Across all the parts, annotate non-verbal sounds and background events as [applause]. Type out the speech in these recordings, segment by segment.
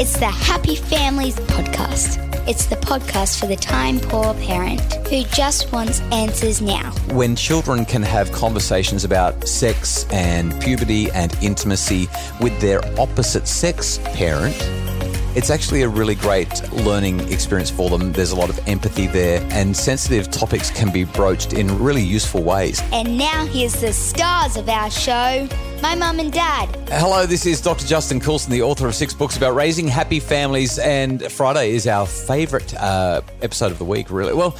It's the Happy Families Podcast. It's the podcast for the time poor parent who just wants answers now. When children can have conversations about sex and puberty and intimacy with their opposite sex parent, it's actually a really great learning experience for them. There's a lot of empathy there, and sensitive topics can be broached in really useful ways. And now here's the stars of our show my mum and dad. Hello, this is Dr. Justin Coulson, the author of six books about raising happy families, and Friday is our favourite uh, episode of the week, really. Well,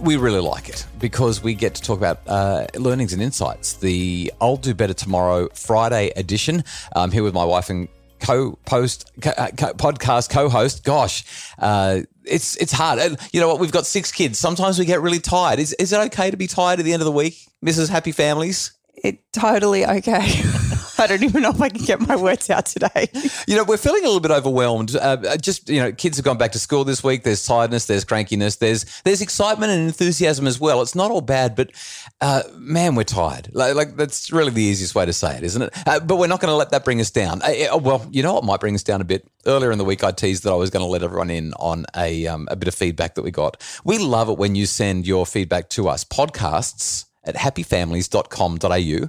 we really like it because we get to talk about uh, learnings and insights. The I'll Do Better Tomorrow Friday edition. I'm here with my wife and co- uh, co- podcast co-host. Gosh, uh, it's it's hard. And you know what? We've got six kids. Sometimes we get really tired. Is is it okay to be tired at the end of the week, Mrs. Happy Families? It totally okay. [laughs] I don't even know if I can get my words out today. You know, we're feeling a little bit overwhelmed. Uh, just you know, kids have gone back to school this week. There's tiredness, there's crankiness, there's there's excitement and enthusiasm as well. It's not all bad, but uh, man, we're tired. Like, like, that's really the easiest way to say it, isn't it? Uh, but we're not going to let that bring us down. Uh, well, you know what might bring us down a bit. Earlier in the week, I teased that I was going to let everyone in on a um, a bit of feedback that we got. We love it when you send your feedback to us. Podcasts at happyfamilies.com.au.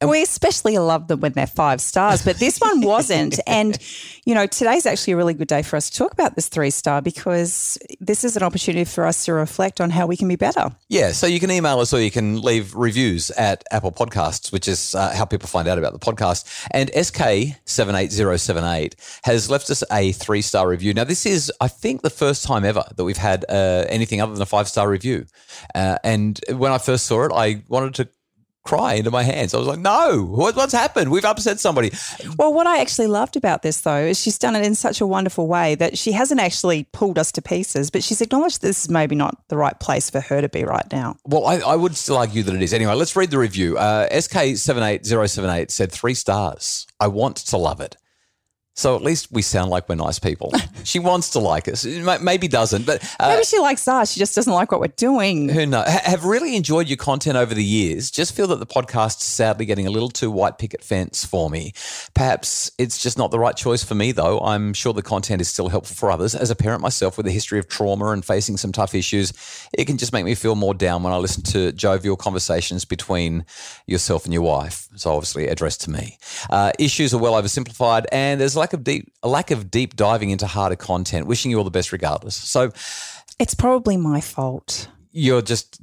And we especially love them when they're five stars, but this one [laughs] wasn't. and, you know, today's actually a really good day for us to talk about this three star because this is an opportunity for us to reflect on how we can be better. Yeah. So you can email us or you can leave reviews at Apple Podcasts, which is uh, how people find out about the podcast. And SK78078 has left us a three star review. Now, this is, I think, the first time ever that we've had uh, anything other than a five star review. Uh, and when I first saw it, I wanted to cry into my hands. I was like, no, what, what's happened? We've upset somebody. Well, what I actually loved about this, though, is she's done it in such a wonderful way that she hasn't actually pulled us to pieces, but she's acknowledged this is maybe not the right place for her to be right now. Well, I, I would still argue that it is. Anyway, let's read the review. Uh, SK78078 said three stars. I want to love it. So at least we sound like we're nice people. [laughs] she wants to like us. Maybe doesn't, but uh, maybe she likes us. She just doesn't like what we're doing. Who knows? Have really enjoyed your content over the years. Just feel that the podcast's sadly getting a little too white picket fence for me. Perhaps it's just not the right choice for me, though. I'm sure the content is still helpful for others. As a parent myself with a history of trauma and facing some tough issues, it can just make me feel more down when I listen to jovial conversations between yourself and your wife. It's obviously addressed to me. Uh, issues are well oversimplified, and there's lack of deep a lack of deep diving into harder content. Wishing you all the best regardless. So it's probably my fault. You're just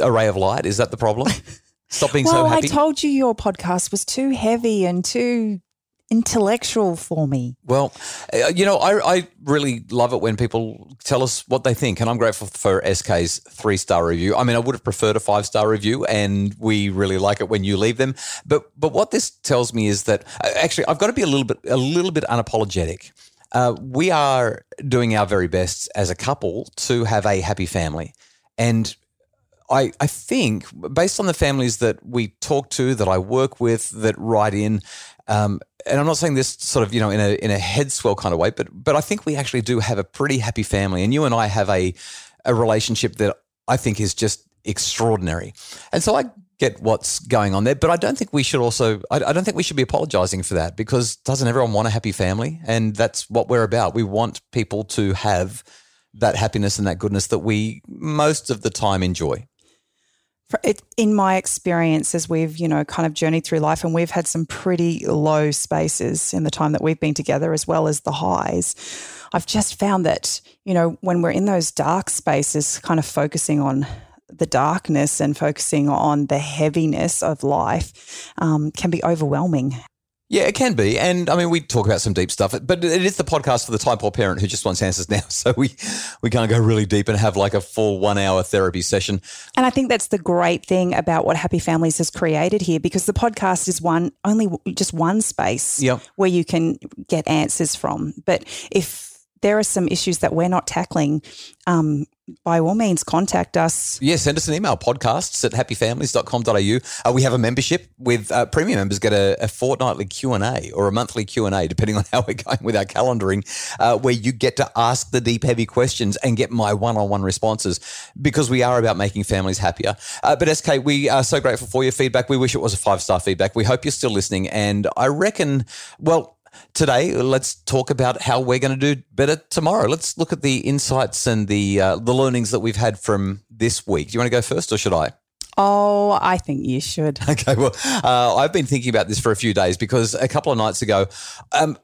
a ray of light. Is that the problem? [laughs] Stop being well, so happy. I told you your podcast was too heavy and too intellectual for me. Well, uh, you know, I, I really love it when people tell us what they think, and I'm grateful for SK's three star review. I mean, I would have preferred a five star review, and we really like it when you leave them. But but what this tells me is that uh, actually I've got to be a little bit a little bit unapologetic. Uh, we are doing our very best as a couple to have a happy family, and I, I think based on the families that we talk to, that I work with, that write in, um, and I'm not saying this sort of you know in a in a head swell kind of way, but but I think we actually do have a pretty happy family, and you and I have a a relationship that I think is just extraordinary, and so I get what's going on there, but I don't think we should also I, I don't think we should be apologizing for that because doesn't everyone want a happy family, and that's what we're about. We want people to have that happiness and that goodness that we most of the time enjoy in my experience as we've you know kind of journeyed through life and we've had some pretty low spaces in the time that we've been together as well as the highs i've just found that you know when we're in those dark spaces kind of focusing on the darkness and focusing on the heaviness of life um, can be overwhelming yeah, it can be. And I mean, we talk about some deep stuff, but it is the podcast for the type poor parent who just wants answers now. [laughs] So we, we can't go really deep and have like a full one hour therapy session. And I think that's the great thing about what Happy Families has created here because the podcast is one, only just one space yep. where you can get answers from. But if there are some issues that we're not tackling, um, by all means, contact us. Yeah, send us an email, podcasts at happyfamilies.com.au. Uh, we have a membership with uh, premium members get a, a fortnightly Q&A or a monthly Q&A, depending on [laughs] how we're going with our calendaring, uh, where you get to ask the deep, heavy questions and get my one-on-one responses because we are about making families happier. Uh, but SK, we are so grateful for your feedback. We wish it was a five-star feedback. We hope you're still listening. And I reckon, well, today, let's talk about how we're going to do better tomorrow. Let's look at the insights and the uh, the learnings that we've had from this week. Do you want to go first, or should I? Oh, I think you should. [laughs] Okay, well, uh, I've been thinking about this for a few days because a couple of nights ago, um,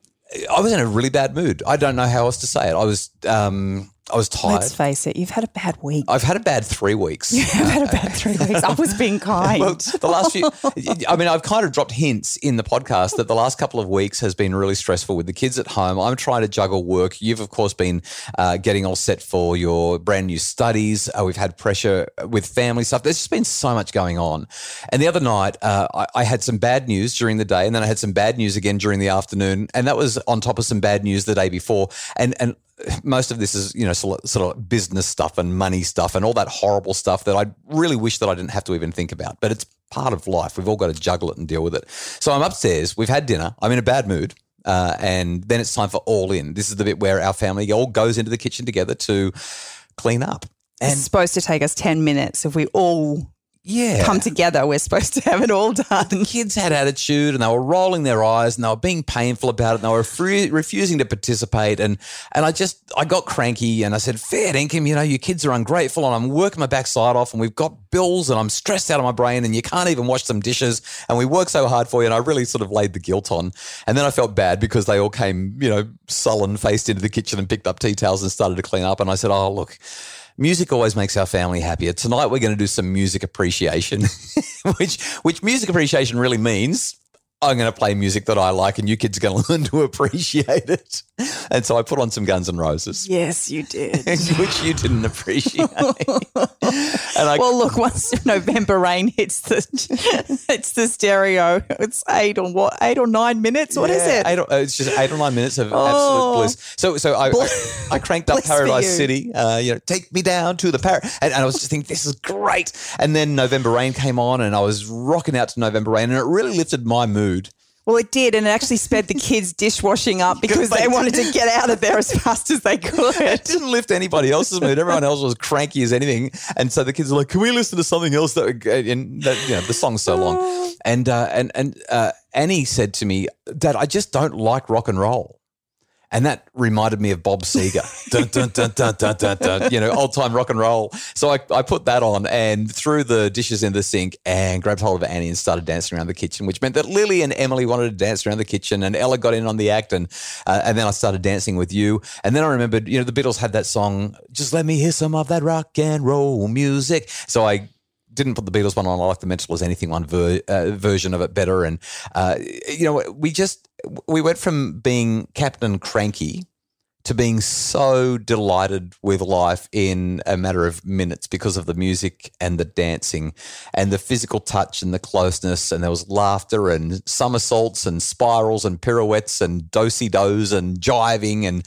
I was in a really bad mood. I don't know how else to say it. I was. Um, I was tired. Let's face it, you've had a bad week. I've had a bad three weeks. [laughs] You've had a bad three weeks. I was being [laughs] kind. Well, the last few, [laughs] I mean, I've kind of dropped hints in the podcast that the last couple of weeks has been really stressful with the kids at home. I'm trying to juggle work. You've, of course, been uh, getting all set for your brand new studies. Uh, we've had pressure with family stuff. There's just been so much going on. And the other night, uh, I, I had some bad news during the day, and then I had some bad news again during the afternoon. And that was on top of some bad news the day before. And, and most of this is you know sort of business stuff and money stuff and all that horrible stuff that I really wish that I didn't have to even think about. But it's part of life. We've all got to juggle it and deal with it. So I'm upstairs. We've had dinner. I'm in a bad mood. Uh, and then it's time for all in. This is the bit where our family all goes into the kitchen together to clean up. And it's supposed to take us 10 minutes if we all yeah. come together. We're supposed to have it all done. The kids had attitude and they were rolling their eyes and they were being painful about it and they were refusing to participate. And and I just, I got cranky and I said, fair dinkum, you know, your kids are ungrateful and I'm working my backside off and we've got bills and I'm stressed out of my brain and you can't even wash some dishes and we work so hard for you. And I really sort of laid the guilt on. And then I felt bad because they all came, you know, sullen faced into the kitchen and picked up tea towels and started to clean up. And I said, oh, look, music always makes our family happier. Tonight we're going to do some music appreciation, [laughs] which which music appreciation really means I'm going to play music that I like, and you kids are going [laughs] to learn to appreciate it. And so I put on some Guns and Roses. Yes, you did. [laughs] which you didn't appreciate. And I, well, look, once [laughs] November Rain hits the [laughs] hits the stereo, it's eight or what, eight or nine minutes. What yeah, is it? Eight or, it's just eight or nine minutes of oh, absolute bliss. So, so I, I, I, cranked up [laughs] Paradise City. Uh, you know, take me down to the par, and, and I was just thinking, this is great. And then November Rain came on, and I was rocking out to November Rain, and it really lifted my mood. Well, it did, and it actually sped the kids' dishwashing up because they, wanted to get out of there as fast as they could. It didn't lift anybody else's mood. Everyone else was cranky as anything, and so the kids were like, "Can we listen to something else?" That, and that, you know, the song's so long, [laughs] and uh, and and uh, Annie said to me, "Dad, I just don't like rock and roll." And that reminded me of Bob Seger, dun, dun, dun, dun, dun, dun, dun, you know, old time rock and roll. So I, I put that on and threw the dishes in the sink and grabbed hold of Annie and started dancing around the kitchen, which meant that Lily and Emily wanted to dance around the kitchen and Ella got in on the act. And, uh, and then I started dancing with you. And then I remembered, you know, the Beatles had that song, Just Let Me Hear Some of That Rock and Roll Music. So I didn't put the Beatles one on. I like the Mental as anything one ver- uh, version of it better. And uh, you know, we just we went from being Captain Cranky to being so delighted with life in a matter of minutes because of the music and the dancing and the physical touch and the closeness. And there was laughter and somersaults and spirals and pirouettes and dosey dos and jiving. And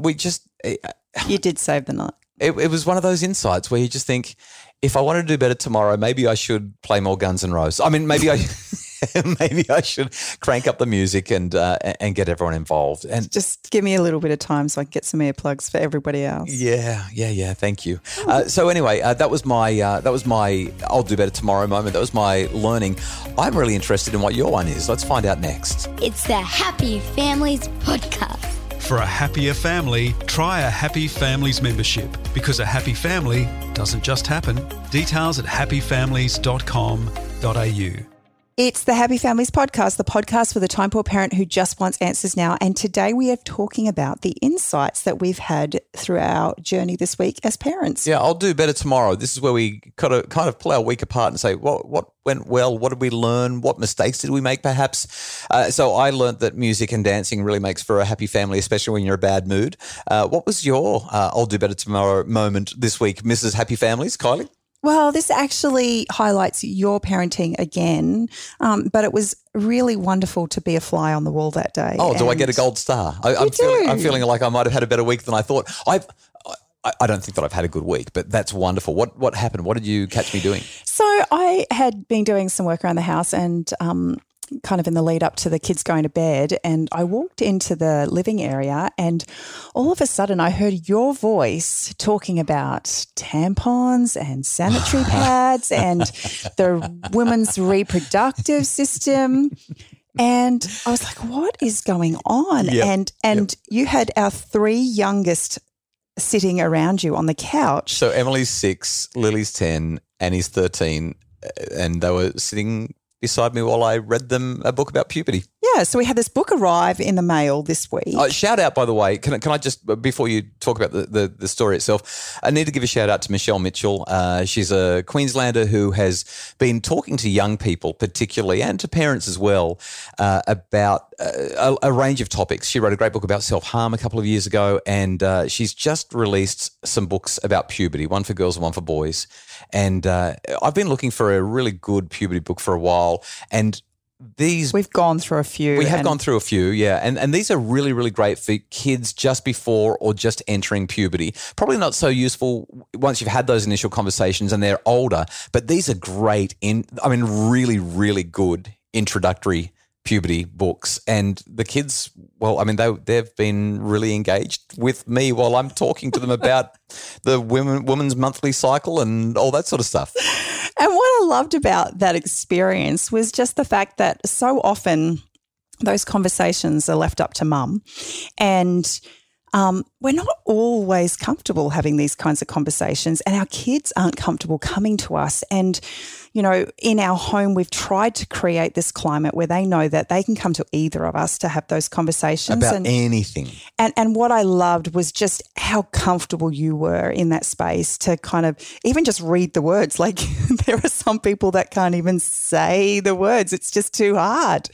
we just. You did save the night. It, it was one of those insights where you just think, if I want to do better tomorrow, maybe I should play more Guns N' Roses. I mean, maybe I. [laughs] maybe I should crank up the music and uh, and get everyone involved. And just give me a little bit of time so I can get some earplugs for everybody else. Yeah, yeah, yeah. Thank you. Uh, so anyway, uh, that was my uh, that was my I'll do better tomorrow moment. That was my learning. I'm really interested in what your one is. Let's find out next. It's the Happy Families podcast. For a happier family, try a Happy Families membership because a happy family doesn't just happen. Details at happyfamilies.com.au. It's the Happy Families Podcast, the podcast for the time poor parent who just wants answers now. And today we are talking about the insights that we've had through our journey this week as parents. Yeah, I'll do better tomorrow. This is where we kind of kind of pull our week apart and say what what went well, what did we learn, what mistakes did we make, perhaps. Uh, so I learned that music and dancing really makes for a happy family, especially when you're in a bad mood. Uh, what was your uh, I'll do better tomorrow moment this week, Mrs. Happy Families, Kylie? Well, this actually highlights your parenting again, um, but it was really wonderful to be a fly on the wall that day. Oh, do I get a gold star? I, am feeling, I'm feeling like I might have had a better week than I thought. I've. I don't think that I've had a good week, but that's wonderful. What what happened? What did you catch me doing? So I had been doing some work around the house, and um, kind of in the lead up to the kids going to bed. And I walked into the living area, and all of a sudden, I heard your voice talking about tampons and sanitary [laughs] pads and the women's reproductive system. and I was like, "What is going on?" Yep. And and you had our three youngest sitting around you on the couch. So Emily's six, Lily's 10, Annie's 13, uh, and they were sitting beside me while I read them a book about puberty. Yeah, so we had this book arrive in the mail this week. Uh, shout out, by the way, can, I- can I just, before you talk about the, the, the story itself, I need to give a shout out to Michelle Mitchell. Uh, she's a Queenslander who has been talking to young people, particularly, and to parents as well, uh, about uh, a, a range of topics. She wrote a great book about self harm a couple of years ago, and uh, she's just released some books about puberty, one for girls and one for boys. And uh, I've been looking for a really good puberty book for a while, and these We've gone through a few. we have gone through a few, yeah, and and these are really really great for kids just before or just entering puberty. Probably not so useful once you've had those initial conversations and they're older, but these are great in. I mean, really really good introductory puberty books and the kids well i mean they they've been really engaged with me while i'm talking to them about [laughs] the women women's monthly cycle and all that sort of stuff And what I loved about that experience was just the fact that so often those conversations are left up to mum. And um, we're not always comfortable having these kinds of conversations, and our kids aren't comfortable coming to us. And, you know, in our home, we've tried to create this climate where they know that they can come to either of us to have those conversations. about and, anything and and what I loved was just how comfortable you were in that space to kind of even just read the words. [laughs] Like there are some people that can't even say the words; it's just too hard.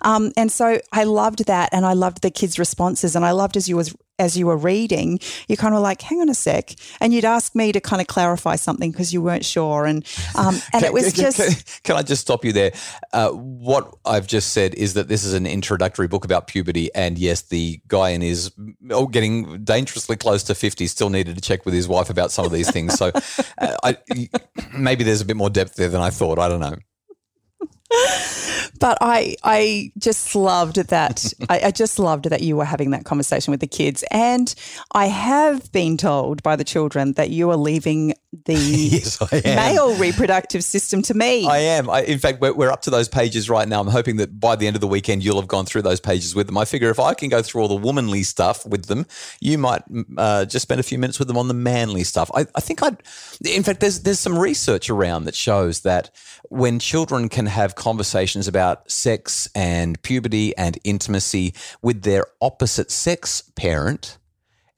Um, and so I loved that, and I loved the kids' responses, and I loved as you was as you were reading, you kind of like, hang on a sec, and you'd ask me to kind of clarify something because you weren't sure, and um, [laughs] and it was Can- just. Can, can I just stop you there? Uh, what I've just said is that this is an introductory book about puberty, and yes, the guy in his oh, getting dangerously close to fifty still needed to check with his wife about some of these things. So, [laughs] uh, I, maybe there's a bit more depth there than I thought. I don't know. But I, I just loved that. I, I just loved that you were having that conversation with the kids, and I have been told by the children that you are leaving the [laughs] Yes, male reproductive system to me. I am. I, in fact, we're, we're up to those pages right now. I'm hoping that by the end of the weekend, you'll have gone through those pages with them. I figure if I can go through all the womanly stuff with them, you might uh, just spend a few minutes with them on the manly stuff. I, I think I'd. In fact, there's there's some research around that shows that when children can have conversations about sex and puberty and intimacy with their opposite sex parent,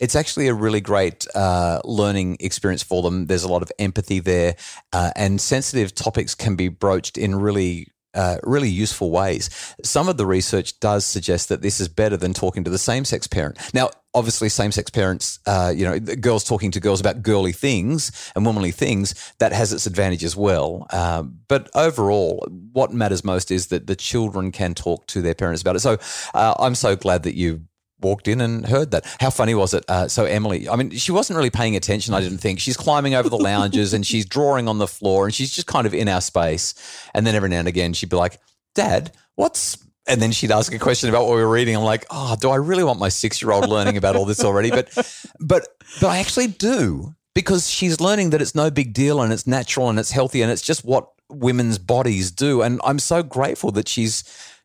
it's actually a really great uh, learning experience for them. There's a lot of empathy there, uh, and sensitive topics can be broached in really. Uh, really useful ways. Some of the research does suggest that this is better than talking to the same sex parent. Now, obviously, same sex parents, uh, you know, girls talking to girls about girly things and womanly things, that has its advantage as well. Um, but overall, what matters most is that the children can talk to their parents about it. So uh, I'm so glad that you walked in and heard that. How funny was it? Uh, so Emily, I mean, she wasn't really paying attention. I didn't think she's climbing over the [laughs] lounges and she's drawing on the floor and she's just kind of in our space. And then every now and again, she'd be like, "Dad, what's?" And then she'd ask a question about what we were reading. I'm like, "Oh, do I really want my six year old learning about all this already?" But, [laughs] but, but I actually do because she's learning that it's no big deal and it's natural and it's healthy and it's just what women's bodies do. And I'm so grateful that she's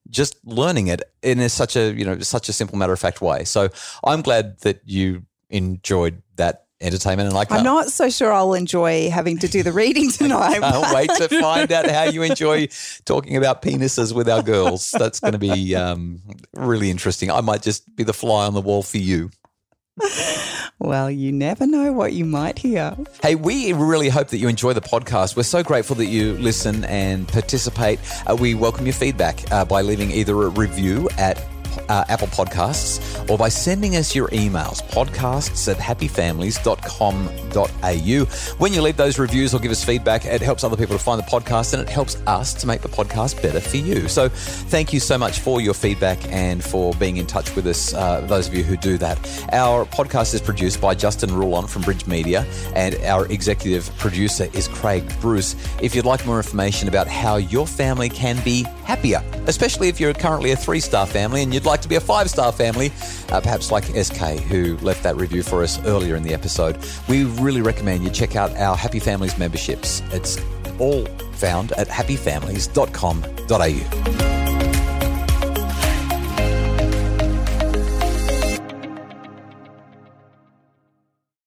just learning it in a, such a you know such a simple matter of fact way. So I'm glad that you enjoyed that entertainment, and I I'm can't, so sure I'll enjoy having to do the reading [laughs] tonight. I can't wait to [laughs] find out how you enjoy talking about penises with our girls. That's going to be um, really interesting. I might just be the fly on the wall for you. [laughs] well, you never know what you might hear. Hey, we really hope that you enjoy the podcast. We're so grateful that you listen and participate. Uh, we welcome your feedback uh, by leaving either a review at uh, Apple Podcasts or by sending us your emails, podcasts at happyfamilies.com.au. When you leave those reviews or give us feedback, it helps other people to find the podcast and it helps us to make the podcast better for you. So thank you so much for your feedback and for being in touch with us, uh, those of you who do that. Our podcast is produced by Justin Rulon from Bridge Media and our executive producer is Craig Bruce. If you'd like more information about how your family can be happier, especially if you're currently a three star family and you'd like to be a five star family, uh, perhaps like SK, who left that review for us earlier in the episode, we really recommend you check out our Happy Families memberships. It's all found at happyfamilies.com.au.